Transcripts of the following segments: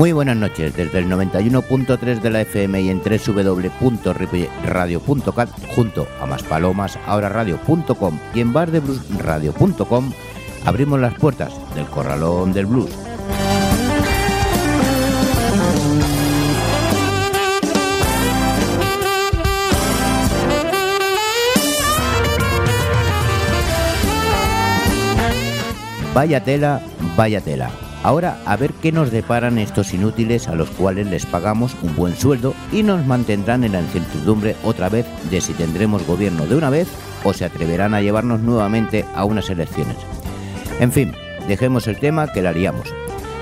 Muy buenas noches, desde el 91.3 de la FM y en www.radio.cat junto a Más Palomas, ahora radio.com y en bardebluesradio.com abrimos las puertas del corralón del blues. Vaya tela, vaya tela. Ahora a ver qué nos deparan estos inútiles a los cuales les pagamos un buen sueldo y nos mantendrán en la incertidumbre otra vez de si tendremos gobierno de una vez o se atreverán a llevarnos nuevamente a unas elecciones. En fin, dejemos el tema que la haríamos.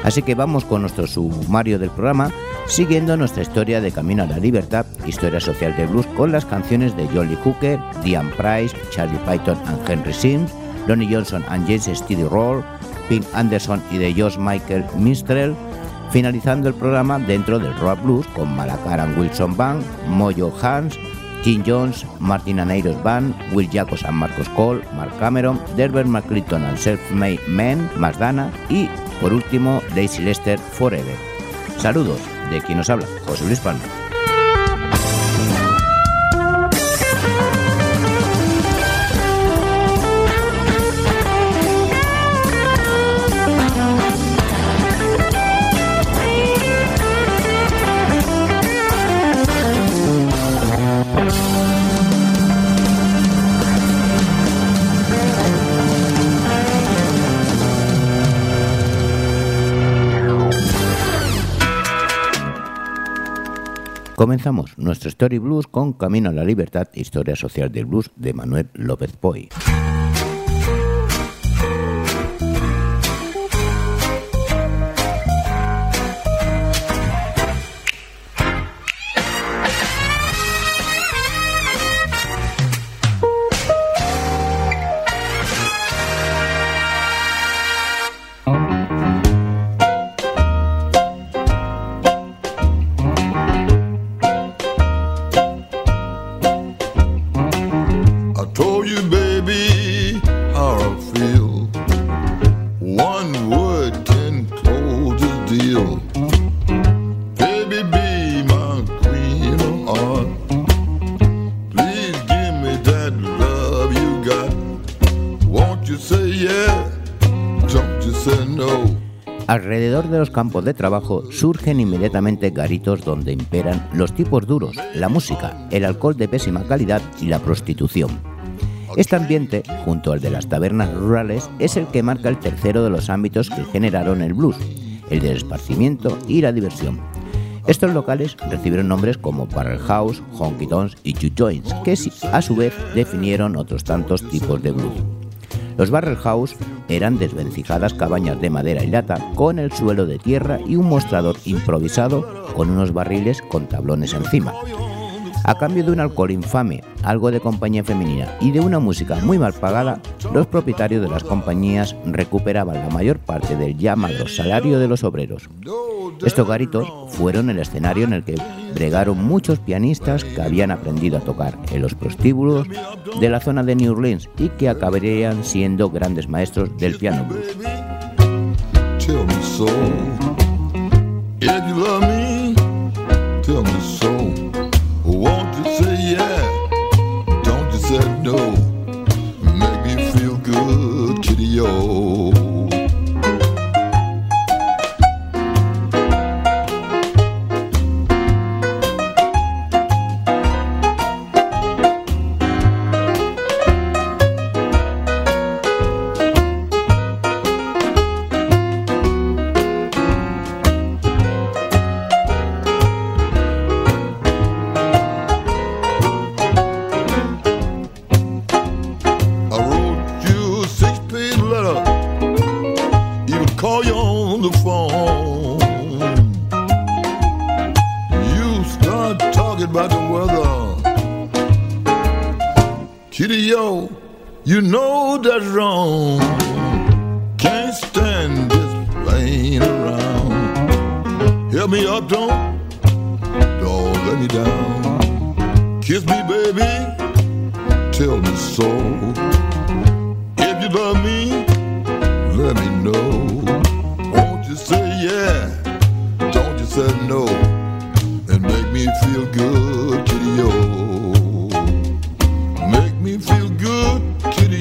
Así que vamos con nuestro sumario del programa, siguiendo nuestra historia de Camino a la Libertad, historia social de blues, con las canciones de Jolly Hooker, Diane Price, Charlie Python and Henry Sims, Lonnie Johnson and James Steady Roll, Pink Anderson y de Josh Michael Minstrel, finalizando el programa dentro del rock blues con Malacar Wilson Band, Mojo Hans, Jim Jones, Martin Aneiros Band, Will Jacobs and Marcos Cole, Mark Cameron, Delbert McClinton and Self-Made Men, Dana y, por último, Daisy Lester Forever. Saludos de quien nos habla, José Luis Palma. Comenzamos nuestro Story Blues con Camino a la Libertad, historia social del blues de Manuel López Poy. Campos de trabajo surgen inmediatamente garitos donde imperan los tipos duros, la música, el alcohol de pésima calidad y la prostitución. Este ambiente, junto al de las tabernas rurales, es el que marca el tercero de los ámbitos que generaron el blues, el del esparcimiento y la diversión. Estos locales recibieron nombres como Barrel House, Honky Tonks y Two Joints, que a su vez definieron otros tantos tipos de blues. Los Barrel House eran desvencijadas cabañas de madera y lata con el suelo de tierra y un mostrador improvisado con unos barriles con tablones encima. A cambio de un alcohol infame, algo de compañía femenina y de una música muy mal pagada, los propietarios de las compañías recuperaban la mayor parte del llamado salario de los obreros. Estos garitos fueron el escenario en el que bregaron muchos pianistas que habían aprendido a tocar en los prostíbulos de la zona de New Orleans y que acabarían siendo grandes maestros del piano blues.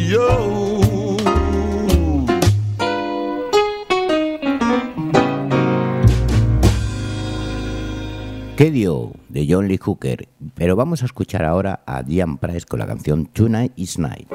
¿Qué dio? de John Lee Hooker, pero vamos a escuchar ahora a Diane Price con la canción Tonight is Night.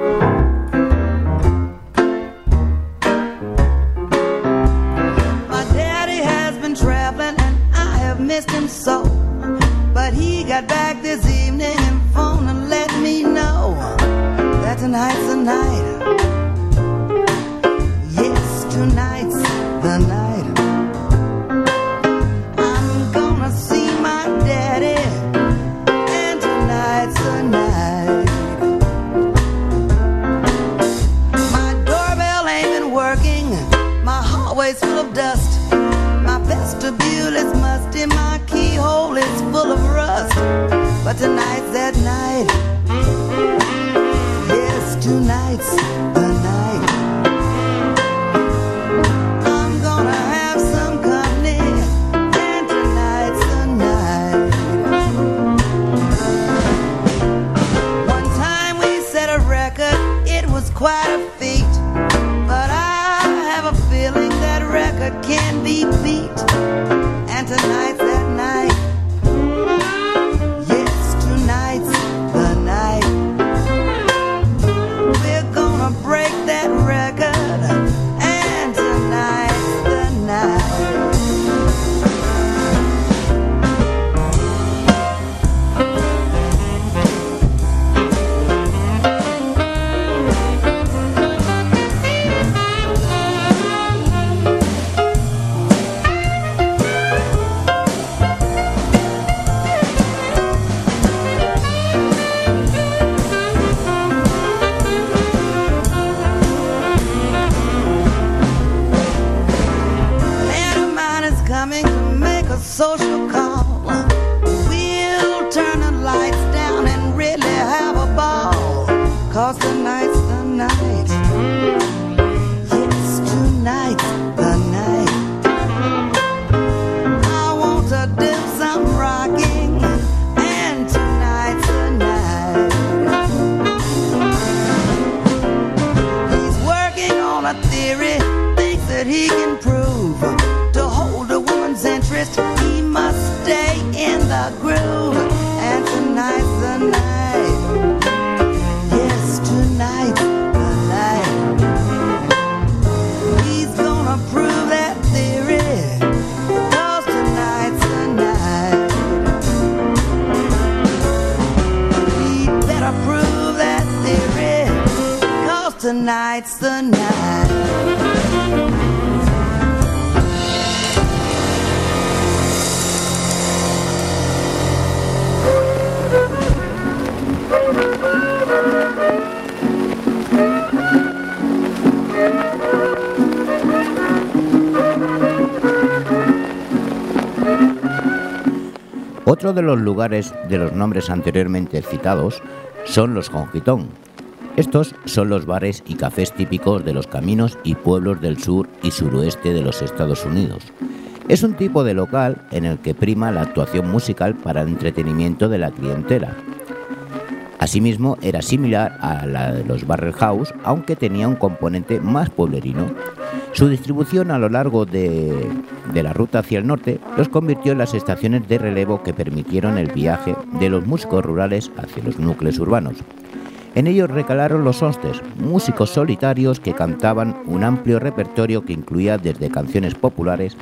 Otro de los lugares de los nombres anteriormente citados son los Honquitón. Estos son los bares y cafés típicos de los caminos y pueblos del sur y suroeste de los Estados Unidos. Es un tipo de local en el que prima la actuación musical para el entretenimiento de la clientela. Asimismo, era similar a la de los Barrel House, aunque tenía un componente más pueblerino. Su distribución a lo largo de, de la ruta hacia el norte los convirtió en las estaciones de relevo que permitieron el viaje de los músicos rurales hacia los núcleos urbanos. En ellos recalaron los hostes, músicos solitarios que cantaban un amplio repertorio que incluía desde canciones populares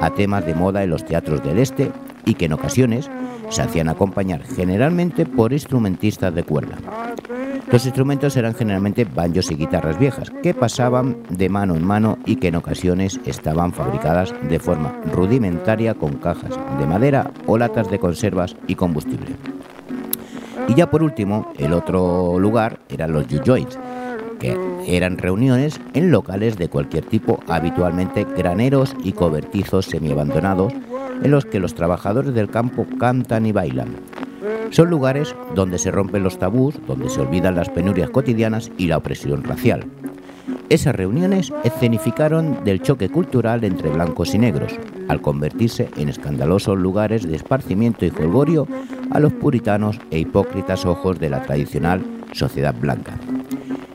a temas de moda en los teatros del este y que en ocasiones se hacían acompañar generalmente por instrumentistas de cuerda. Los instrumentos eran generalmente banjos y guitarras viejas que pasaban de mano en mano y que en ocasiones estaban fabricadas de forma rudimentaria con cajas de madera o latas de conservas y combustible. Y ya por último, el otro lugar eran los U-Joints, que eran reuniones en locales de cualquier tipo, habitualmente graneros y cobertizos semiabandonados, en los que los trabajadores del campo cantan y bailan. Son lugares donde se rompen los tabús, donde se olvidan las penurias cotidianas y la opresión racial. Esas reuniones escenificaron del choque cultural entre blancos y negros, al convertirse en escandalosos lugares de esparcimiento y jolgorio a los puritanos e hipócritas ojos de la tradicional sociedad blanca.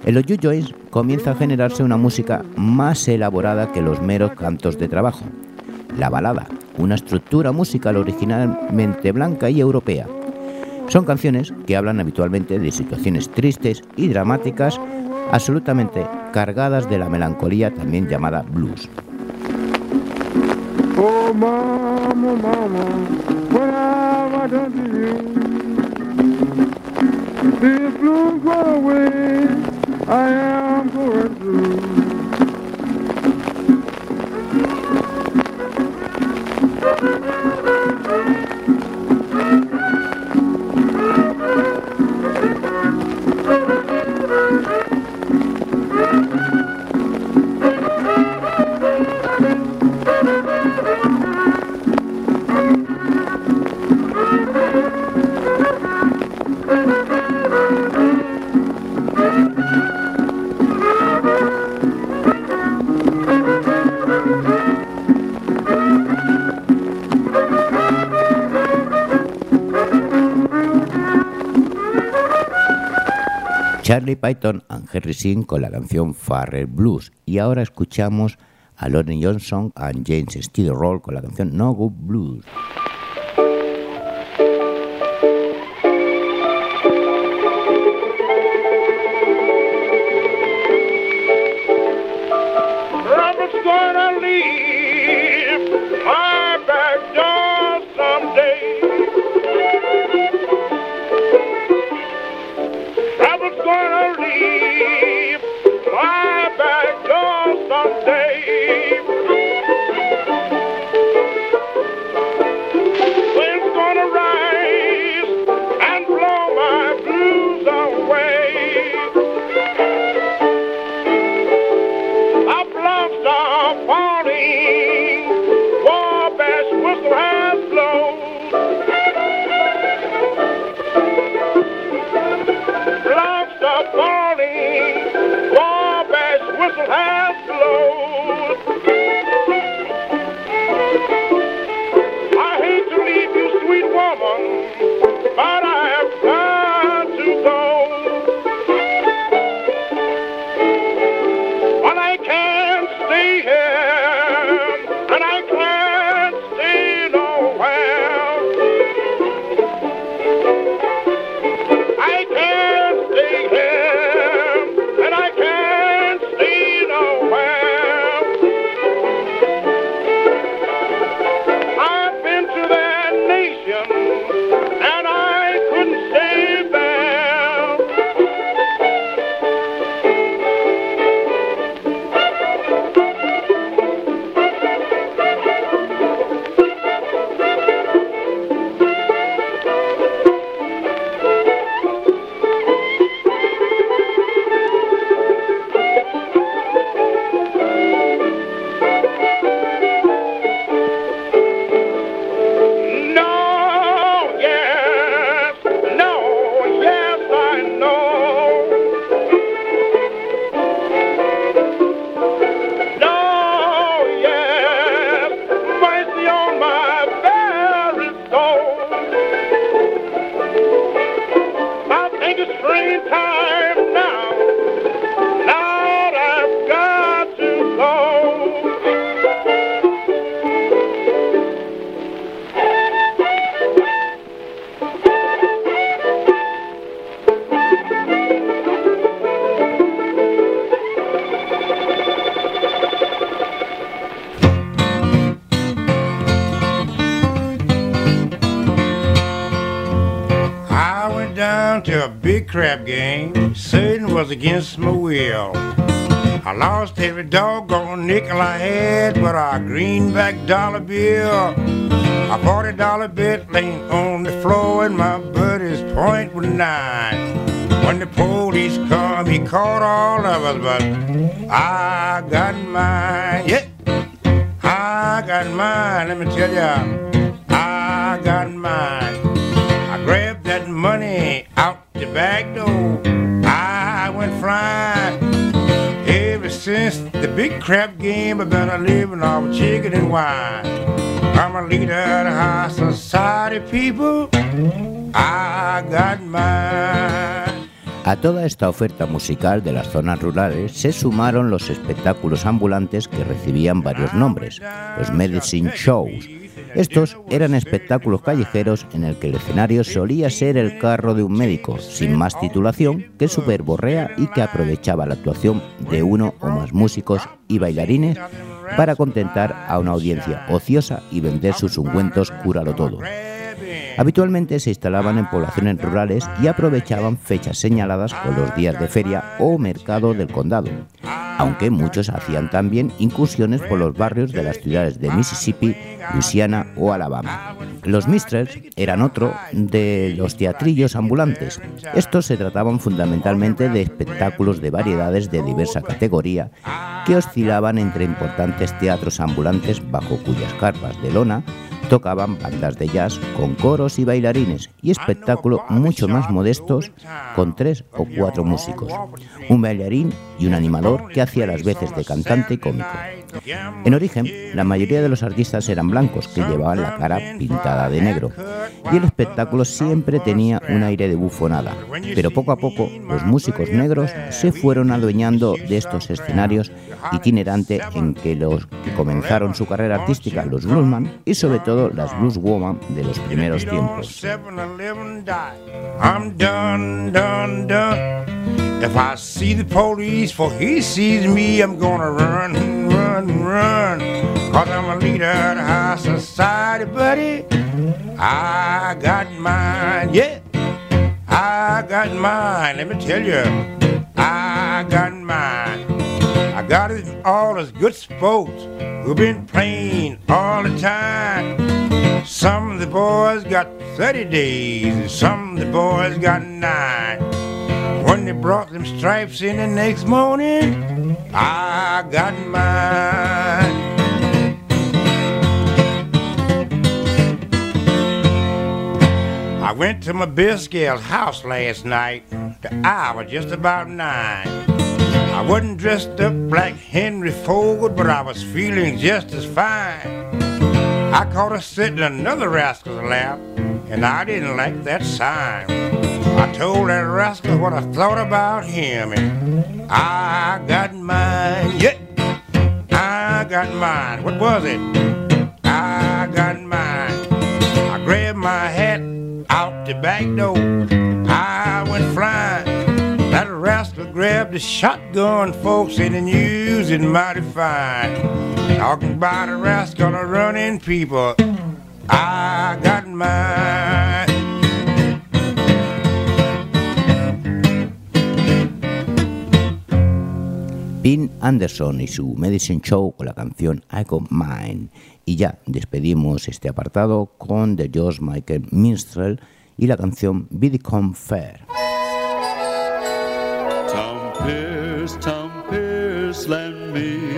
En los U-Joints comienza a generarse una música más elaborada que los meros cantos de trabajo. La balada, una estructura musical originalmente blanca y europea. Son canciones que hablan habitualmente de situaciones tristes y dramáticas, absolutamente cargadas de la melancolía también llamada blues. Oh, I Python and Henry Singh con la canción Farrell Blues. Y ahora escuchamos a Lonnie Johnson and James Steele Roll con la canción No Good Blues. Against my will. I lost every doggone nickel I had but a greenback dollar bill. A forty dollar bit laying on the floor and my buddy's point was nine. When the police come, he caught all of us, but I got mine. Yeah, I got mine. Let me tell ya, I got mine. I money out the back door flying. Ever since the big crap game, I've been a living off chicken and wine. I'm a leader of the high society people. I got mine. A toda esta oferta musical de las zonas rurales se sumaron los espectáculos ambulantes que recibían varios nombres, los medicine shows, Estos eran espectáculos callejeros en el que el escenario solía ser el carro de un médico, sin más titulación, que superborrea y que aprovechaba la actuación de uno o más músicos y bailarines para contentar a una audiencia ociosa y vender sus ungüentos cúralo todo. Habitualmente se instalaban en poblaciones rurales y aprovechaban fechas señaladas con los días de feria o mercado del condado, aunque muchos hacían también incursiones por los barrios de las ciudades de Mississippi, Louisiana o Alabama. Los Mistrels eran otro de los teatrillos ambulantes. Estos se trataban fundamentalmente de espectáculos de variedades de diversa categoría que oscilaban entre importantes teatros ambulantes bajo cuyas carpas de lona tocaban bandas de jazz con coros y bailarines y espectáculos mucho más modestos con tres o cuatro músicos, un bailarín y un animador que hacía las veces de cantante y cómico. En origen, la mayoría de los artistas eran blancos que llevaban la cara pintada de negro y el espectáculo siempre tenía un aire de bufonada, pero poco a poco los músicos negros se fueron adueñando de estos escenarios itinerantes en que los que comenzaron su carrera artística, los bluesman y sobre todo las blueswoman de los primeros tiempos. If I see the police, for he sees me, I'm gonna run, run, run. Cause I'm a leader of high society, buddy. I got mine, yeah. I got mine, let me tell you. I got mine. I got it all as good sports who've been playing all the time. Some of the boys got 30 days, and some of the boys got nine. When they brought them stripes in the next morning, I got mine. I went to my Biscay's house last night. The hour just about nine. I wasn't dressed up like Henry Ford, but I was feeling just as fine. I caught her sitting in another rascal's lap, and I didn't like that sign. I told that rascal what I thought about him, and I got mine. Yeah, I got mine. What was it? I got mine. I grabbed my hat out the back door. I went flying. That rascal grabbed the shotgun, folks, and then used it mighty fine. Talking about a rascal running people. I got mine. Pin Anderson y su Medicine Show con la canción I Got Mine. Y ya despedimos este apartado con The George Michael Minstrel y la canción Bidicom Fair. Tom Pierce, Tom Pierce, lend me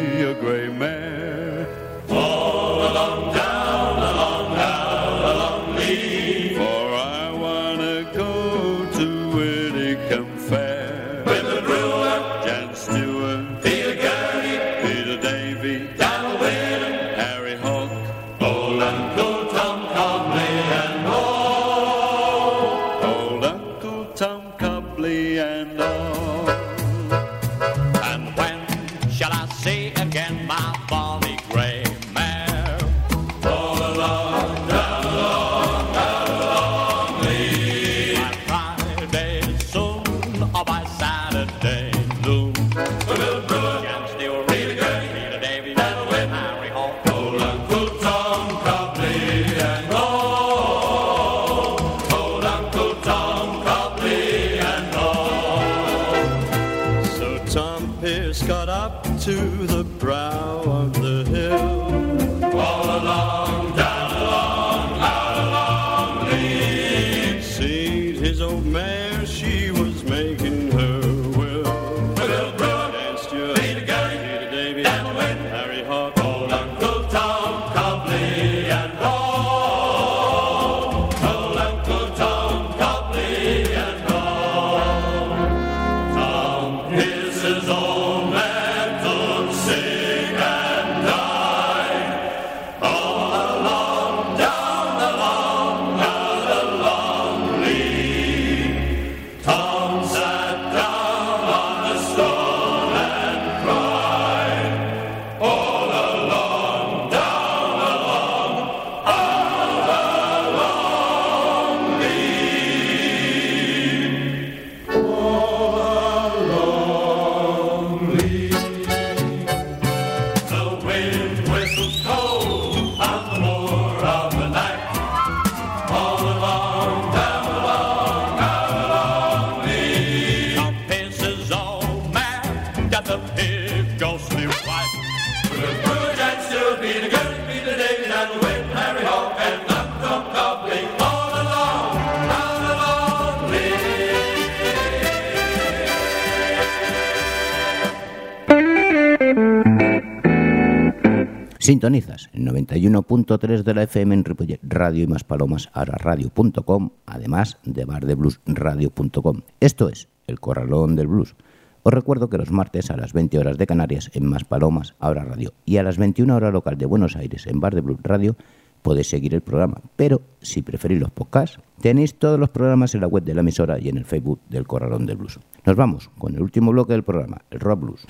Sintonizas el 91.3 de la FM en Ripollet Radio y más palomas ahora radio.com, además de bardebluesradio.com. Esto es El Corralón del Blues. Os recuerdo que los martes a las 20 horas de Canarias en Más Palomas, Ahora Radio, y a las 21 horas local de Buenos Aires en Bar de Blues Radio podéis seguir el programa. Pero si preferís los podcasts, tenéis todos los programas en la web de la emisora y en el Facebook del Corralón del Blues. Nos vamos con el último bloque del programa, el Rock Blues.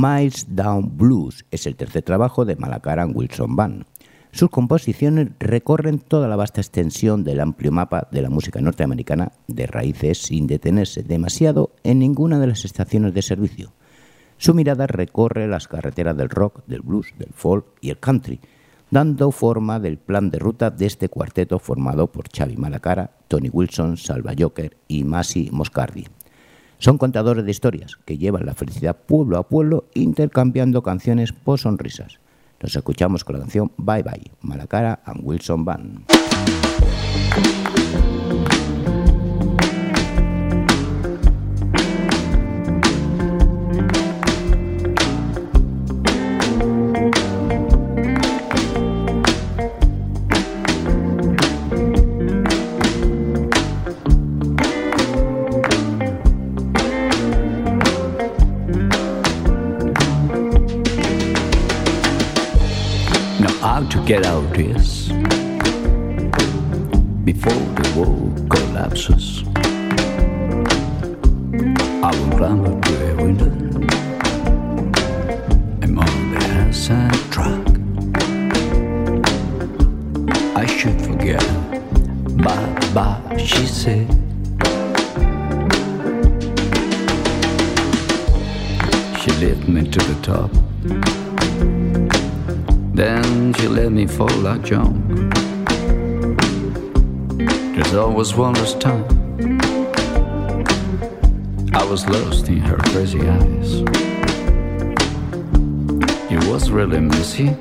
Miles Down Blues es el tercer trabajo de Malacaran Wilson Band. Sus composiciones recorren toda la vasta extensión del amplio mapa de la música norteamericana de raíces sin detenerse demasiado en ninguna de las estaciones de servicio. Su mirada recorre las carreteras del rock, del blues, del folk y el country, dando forma del plan de ruta de este cuarteto formado por Xavi Malacara, Tony Wilson, Salva Joker y Masi Moscardi. Son contadores de historias que llevan la felicidad pueblo a pueblo intercambiando canciones por sonrisas. Nos escuchamos con la canción Bye Bye, Malacara and Wilson Band. This before the world collapses? I will climb up to a window. I'm on the track. I should forget. Bye bye, she said. She lifted me to the top. Then she let me fall like junk. There's always one last time. I was lost in her crazy eyes. It was really messy.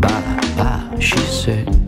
Bye bye, she said.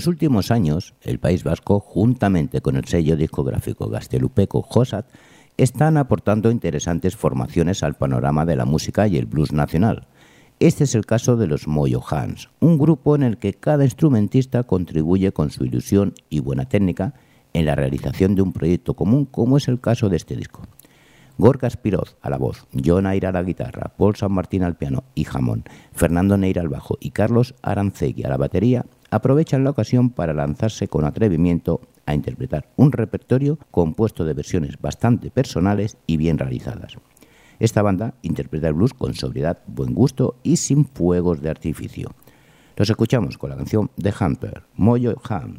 Los últimos años, el País Vasco, juntamente con el sello discográfico Gastelupeco Josat, están aportando interesantes formaciones al panorama de la música y el blues nacional. Este es el caso de los Moyo Hands, un grupo en el que cada instrumentista contribuye con su ilusión y buena técnica en la realización de un proyecto común, como es el caso de este disco. Gorka Spiroz a la voz, John Aira a la guitarra, Paul San Martín al piano y jamón, Fernando Neira al bajo y Carlos Arancegui a la batería aprovechan la ocasión para lanzarse con atrevimiento a interpretar un repertorio compuesto de versiones bastante personales y bien realizadas. Esta banda interpreta el blues con sobriedad, buen gusto y sin fuegos de artificio. Los escuchamos con la canción The Hunter, Moyo Ham.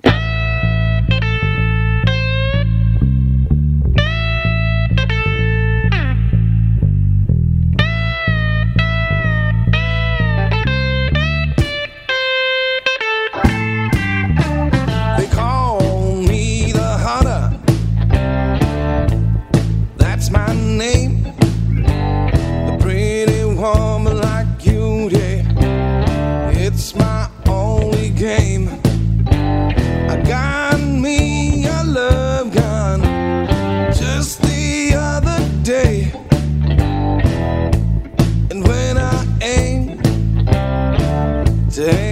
To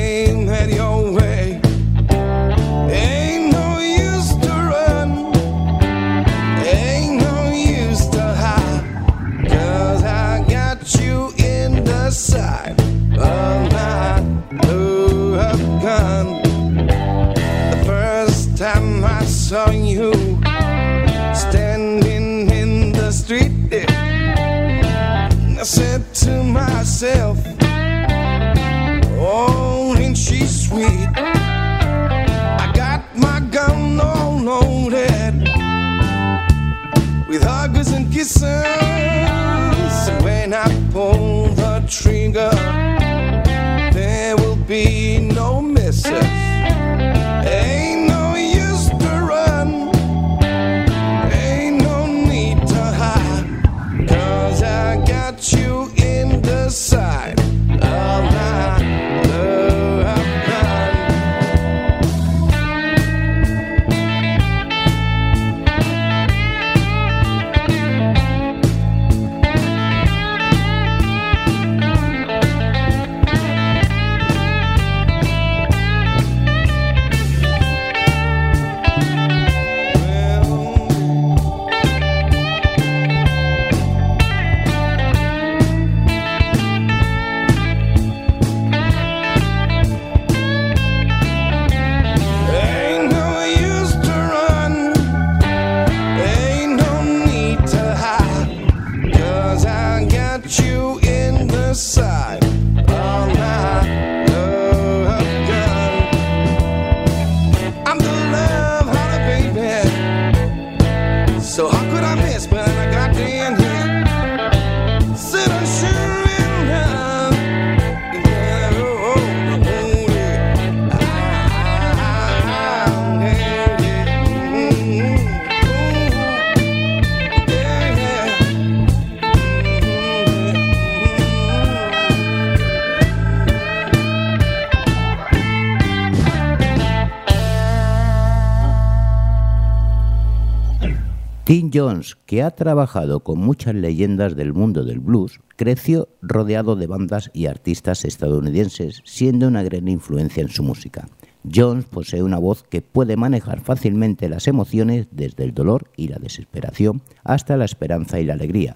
Jones, que ha trabajado con muchas leyendas del mundo del blues, creció rodeado de bandas y artistas estadounidenses, siendo una gran influencia en su música. Jones posee una voz que puede manejar fácilmente las emociones desde el dolor y la desesperación hasta la esperanza y la alegría.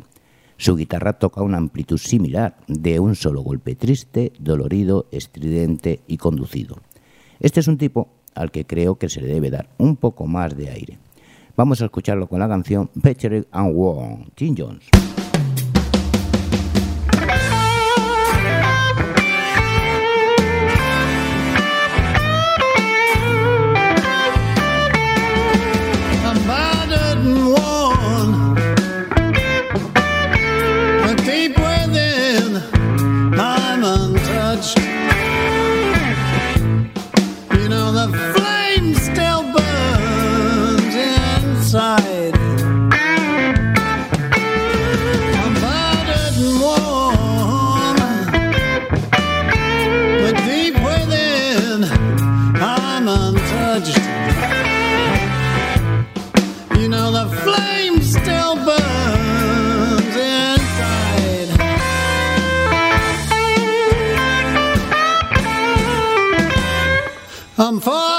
Su guitarra toca una amplitud similar, de un solo golpe triste, dolorido, estridente y conducido. Este es un tipo al que creo que se le debe dar un poco más de aire. Vamos a escucharlo con la canción Better and Warm, Tim Jones. I'm fine.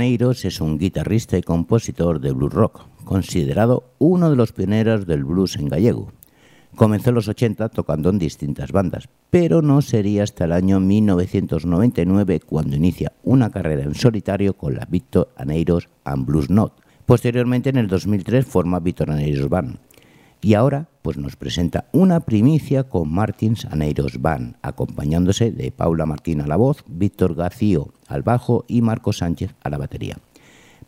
Carneiros es un guitarrista y compositor de blues rock, considerado uno de los pioneros del blues en gallego. Comenzó en los 80 tocando en distintas bandas, pero no sería hasta el año 1999 cuando inicia una carrera en solitario con la Victor Aneiros and Blues Not. Posteriormente, en el 2003, forma Victor Aneiros Band. Y ahora pues nos presenta una primicia con Martins Aneiros Van, acompañándose de Paula Martín a la voz, Víctor Gacío al bajo y Marco Sánchez a la batería.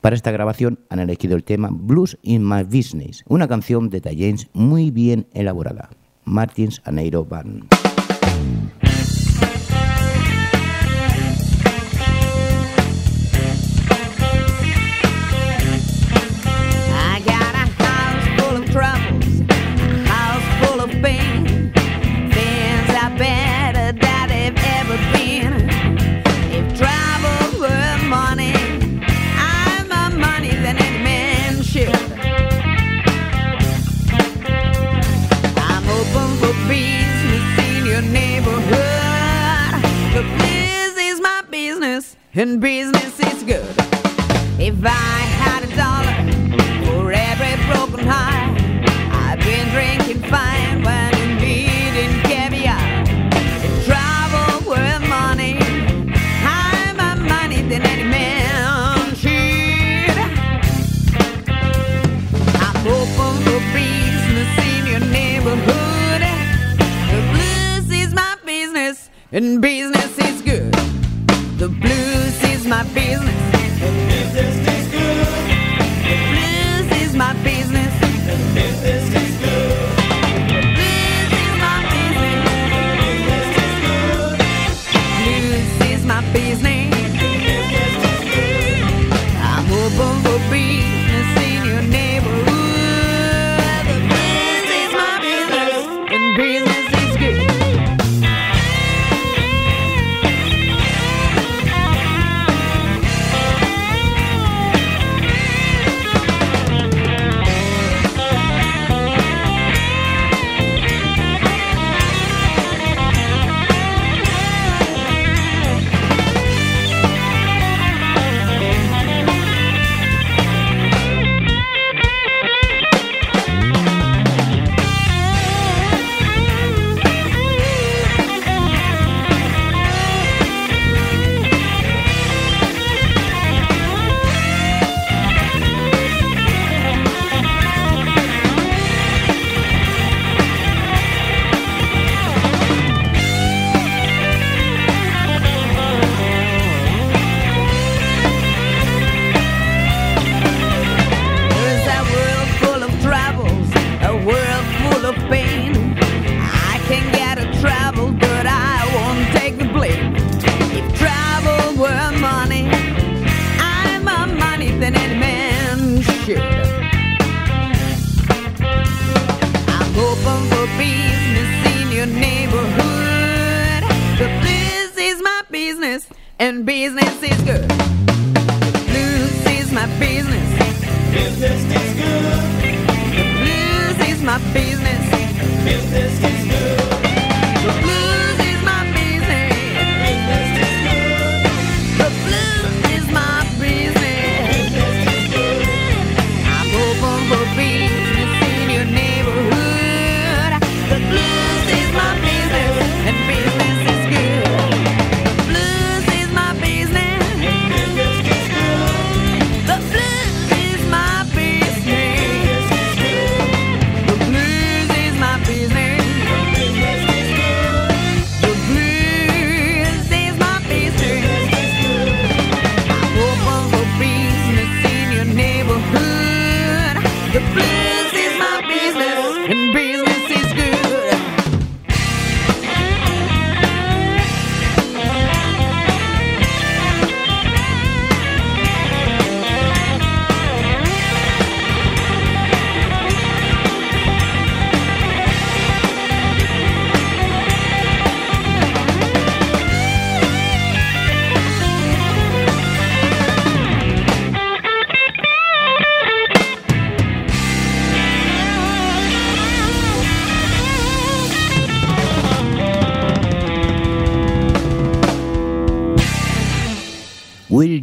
Para esta grabación han elegido el tema Blues in My Business, una canción de James muy bien elaborada. Martins Aneiro Van.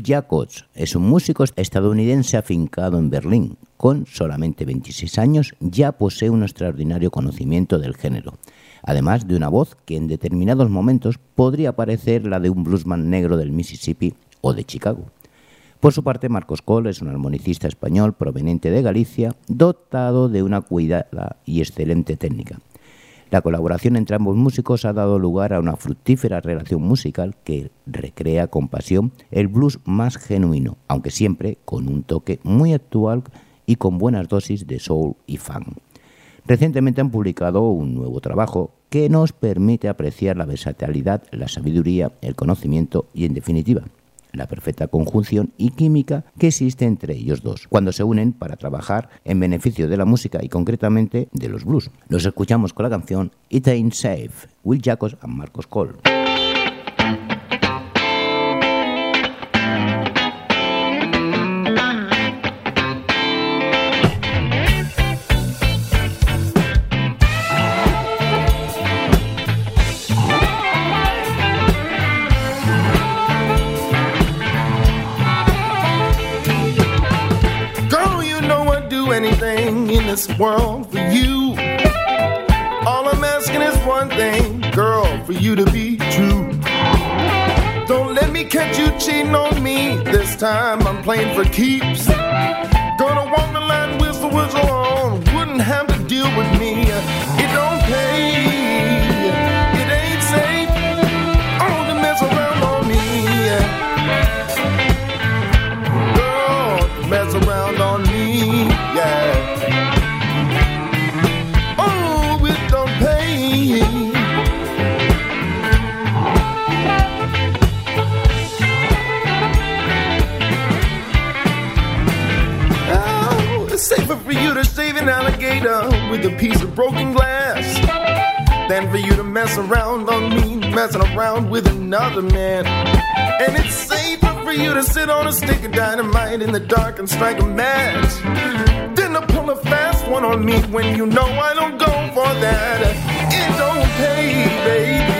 Jacobs es un músico estadounidense afincado en Berlín. Con solamente 26 años ya posee un extraordinario conocimiento del género, además de una voz que en determinados momentos podría parecer la de un bluesman negro del Mississippi o de Chicago. Por su parte, Marcos Cole es un armonicista español proveniente de Galicia, dotado de una cuidada y excelente técnica. La colaboración entre ambos músicos ha dado lugar a una fructífera relación musical que recrea con pasión el blues más genuino, aunque siempre con un toque muy actual y con buenas dosis de soul y funk. Recientemente han publicado un nuevo trabajo que nos permite apreciar la versatilidad, la sabiduría, el conocimiento y, en definitiva, la perfecta conjunción y química que existe entre ellos dos, cuando se unen para trabajar en beneficio de la música y concretamente de los blues. Los escuchamos con la canción It Ain't Safe, Will Jacobs and Marcos Cole. Anything in this world for you. All I'm asking is one thing, girl, for you to be true. Don't let me catch you cheating on me. This time I'm playing for keeps. With a piece of broken glass than for you to mess around on me, messing around with another man. And it's safer for you to sit on a stick of dynamite in the dark and strike a match than to pull a fast one on me when you know I don't go for that. It don't pay, baby.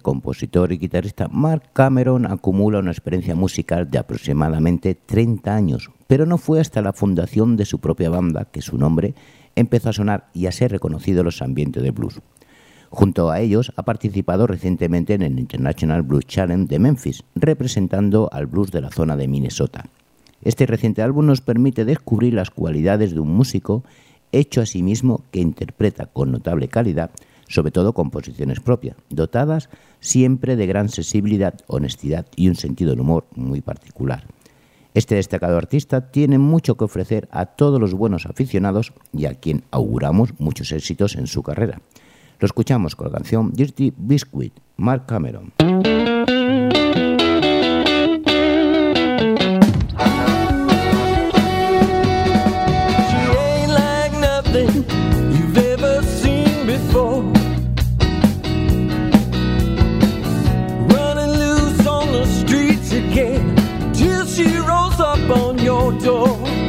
Compositor y guitarrista Mark Cameron acumula una experiencia musical de aproximadamente 30 años, pero no fue hasta la fundación de su propia banda que su nombre empezó a sonar y a ser reconocido en los ambientes de blues. Junto a ellos ha participado recientemente en el International Blues Challenge de Memphis, representando al blues de la zona de Minnesota. Este reciente álbum nos permite descubrir las cualidades de un músico hecho a sí mismo que interpreta con notable calidad, sobre todo composiciones propias, dotadas siempre de gran sensibilidad, honestidad y un sentido del humor muy particular. Este destacado artista tiene mucho que ofrecer a todos los buenos aficionados y a quien auguramos muchos éxitos en su carrera. Lo escuchamos con la canción Dirty Biscuit, Mark Cameron. On your door.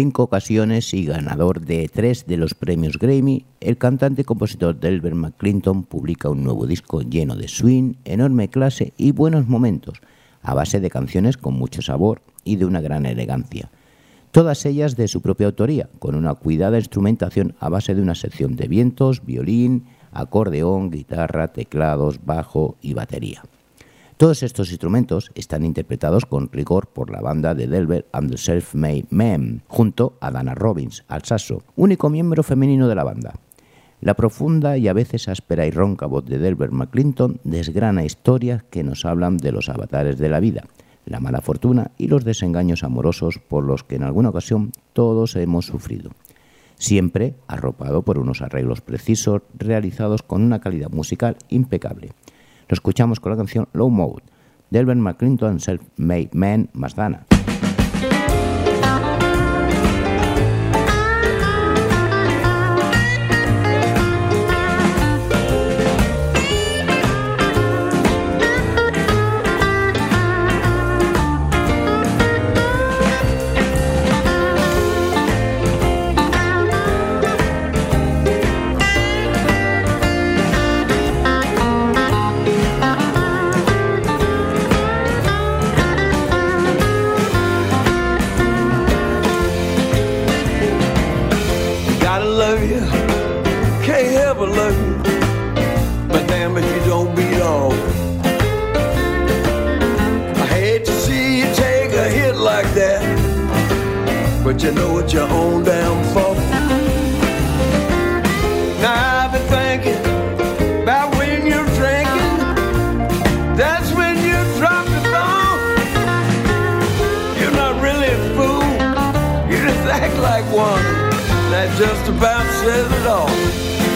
Cinco ocasiones y ganador de tres de los premios Grammy, el cantante y compositor Delbert McClinton publica un nuevo disco lleno de swing, enorme clase y buenos momentos, a base de canciones con mucho sabor y de una gran elegancia. Todas ellas de su propia autoría, con una cuidada instrumentación a base de una sección de vientos, violín, acordeón, guitarra, teclados, bajo y batería. Todos estos instrumentos están interpretados con rigor por la banda de Delbert and the Self-Made Men, junto a Dana Robbins, al saxo, único miembro femenino de la banda. La profunda y a veces áspera y ronca voz de Delbert McClinton desgrana historias que nos hablan de los avatares de la vida, la mala fortuna y los desengaños amorosos por los que en alguna ocasión todos hemos sufrido. Siempre arropado por unos arreglos precisos realizados con una calidad musical impecable. Lo escuchamos con la canción Low Mode, Delbert McClinton Self-Made Man más That just about says it all.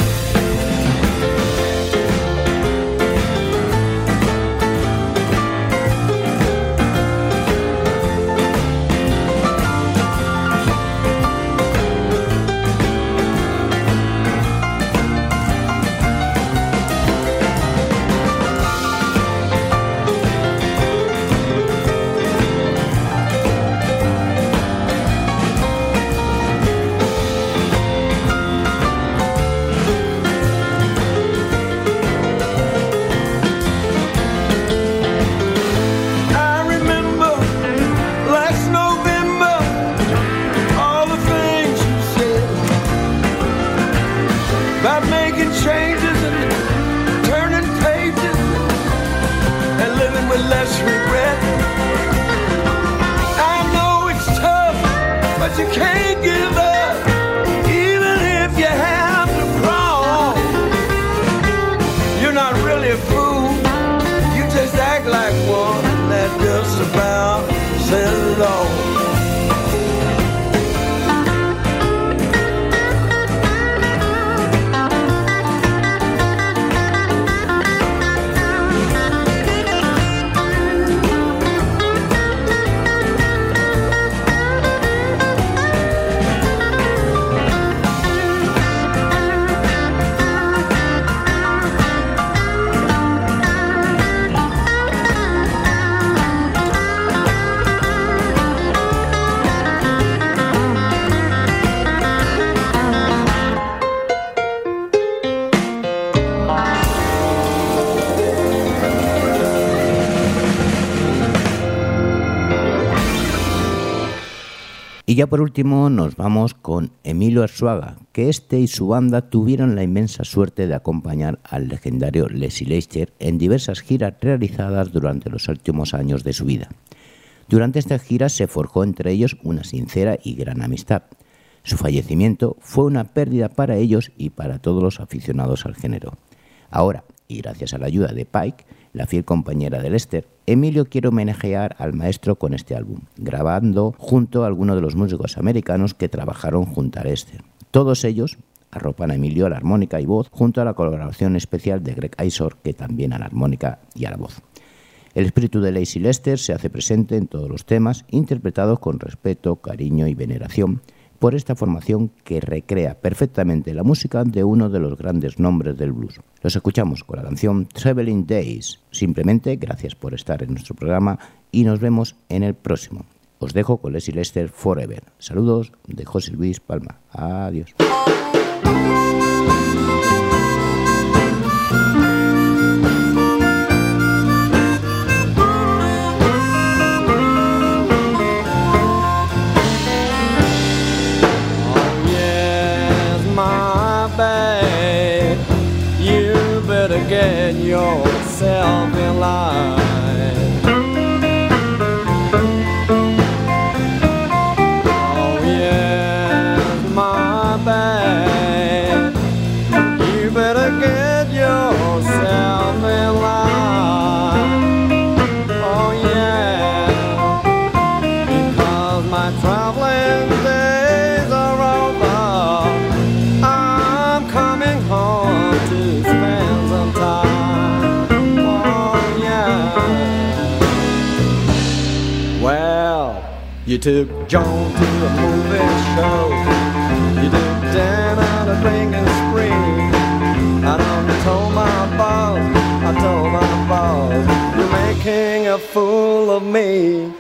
you can't Y ya por último nos vamos con Emilio Arzuaga, que este y su banda tuvieron la inmensa suerte de acompañar al legendario Leslie Leister en diversas giras realizadas durante los últimos años de su vida. Durante estas giras se forjó entre ellos una sincera y gran amistad. Su fallecimiento fue una pérdida para ellos y para todos los aficionados al género. Ahora, y gracias a la ayuda de Pike, la fiel compañera de Lester, Emilio quiere homenajear al maestro con este álbum, grabando junto a algunos de los músicos americanos que trabajaron junto a Lester. Todos ellos arropan a Emilio a la armónica y voz, junto a la colaboración especial de Greg Isor, que también a la armónica y a la voz. El espíritu de Lacey Lester se hace presente en todos los temas, interpretados con respeto, cariño y veneración por esta formación que recrea perfectamente la música de uno de los grandes nombres del blues. Los escuchamos con la canción Traveling Days. Simplemente gracias por estar en nuestro programa y nos vemos en el próximo. Os dejo con Leslie Lester Forever. Saludos de José Luis Palma. Adiós. alive. Took Joan to a movie show. You did Dan on a drinking spree. I done told my boss, I told my boss, you're making a fool of me.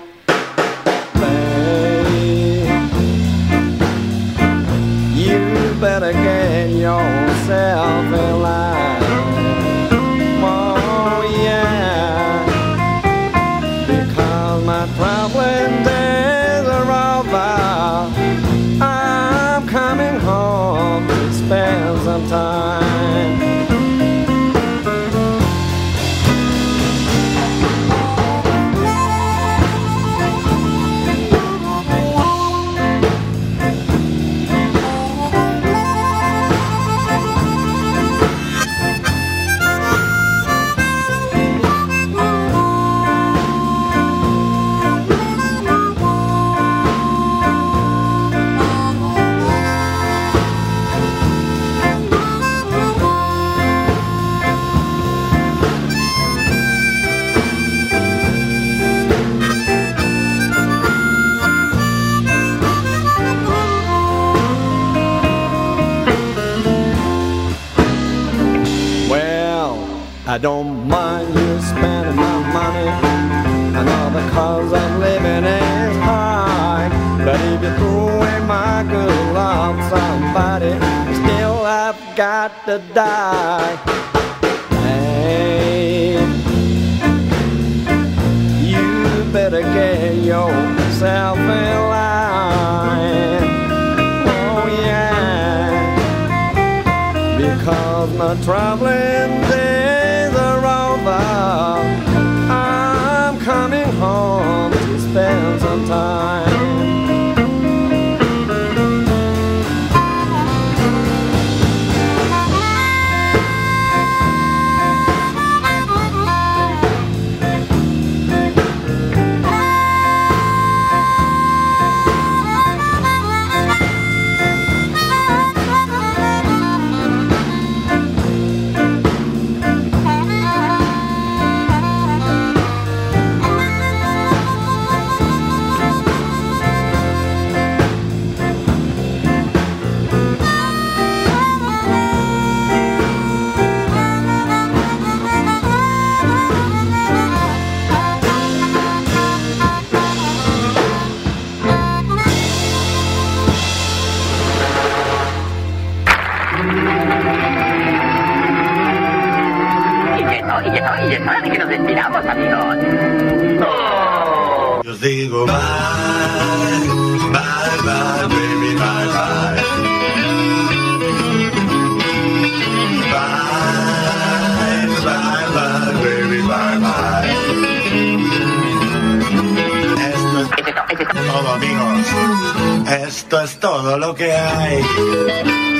Love, somebody, still I've got to die. Hey, you better get yourself in line. Oh, yeah because my traveling Esto es todo lo que hay.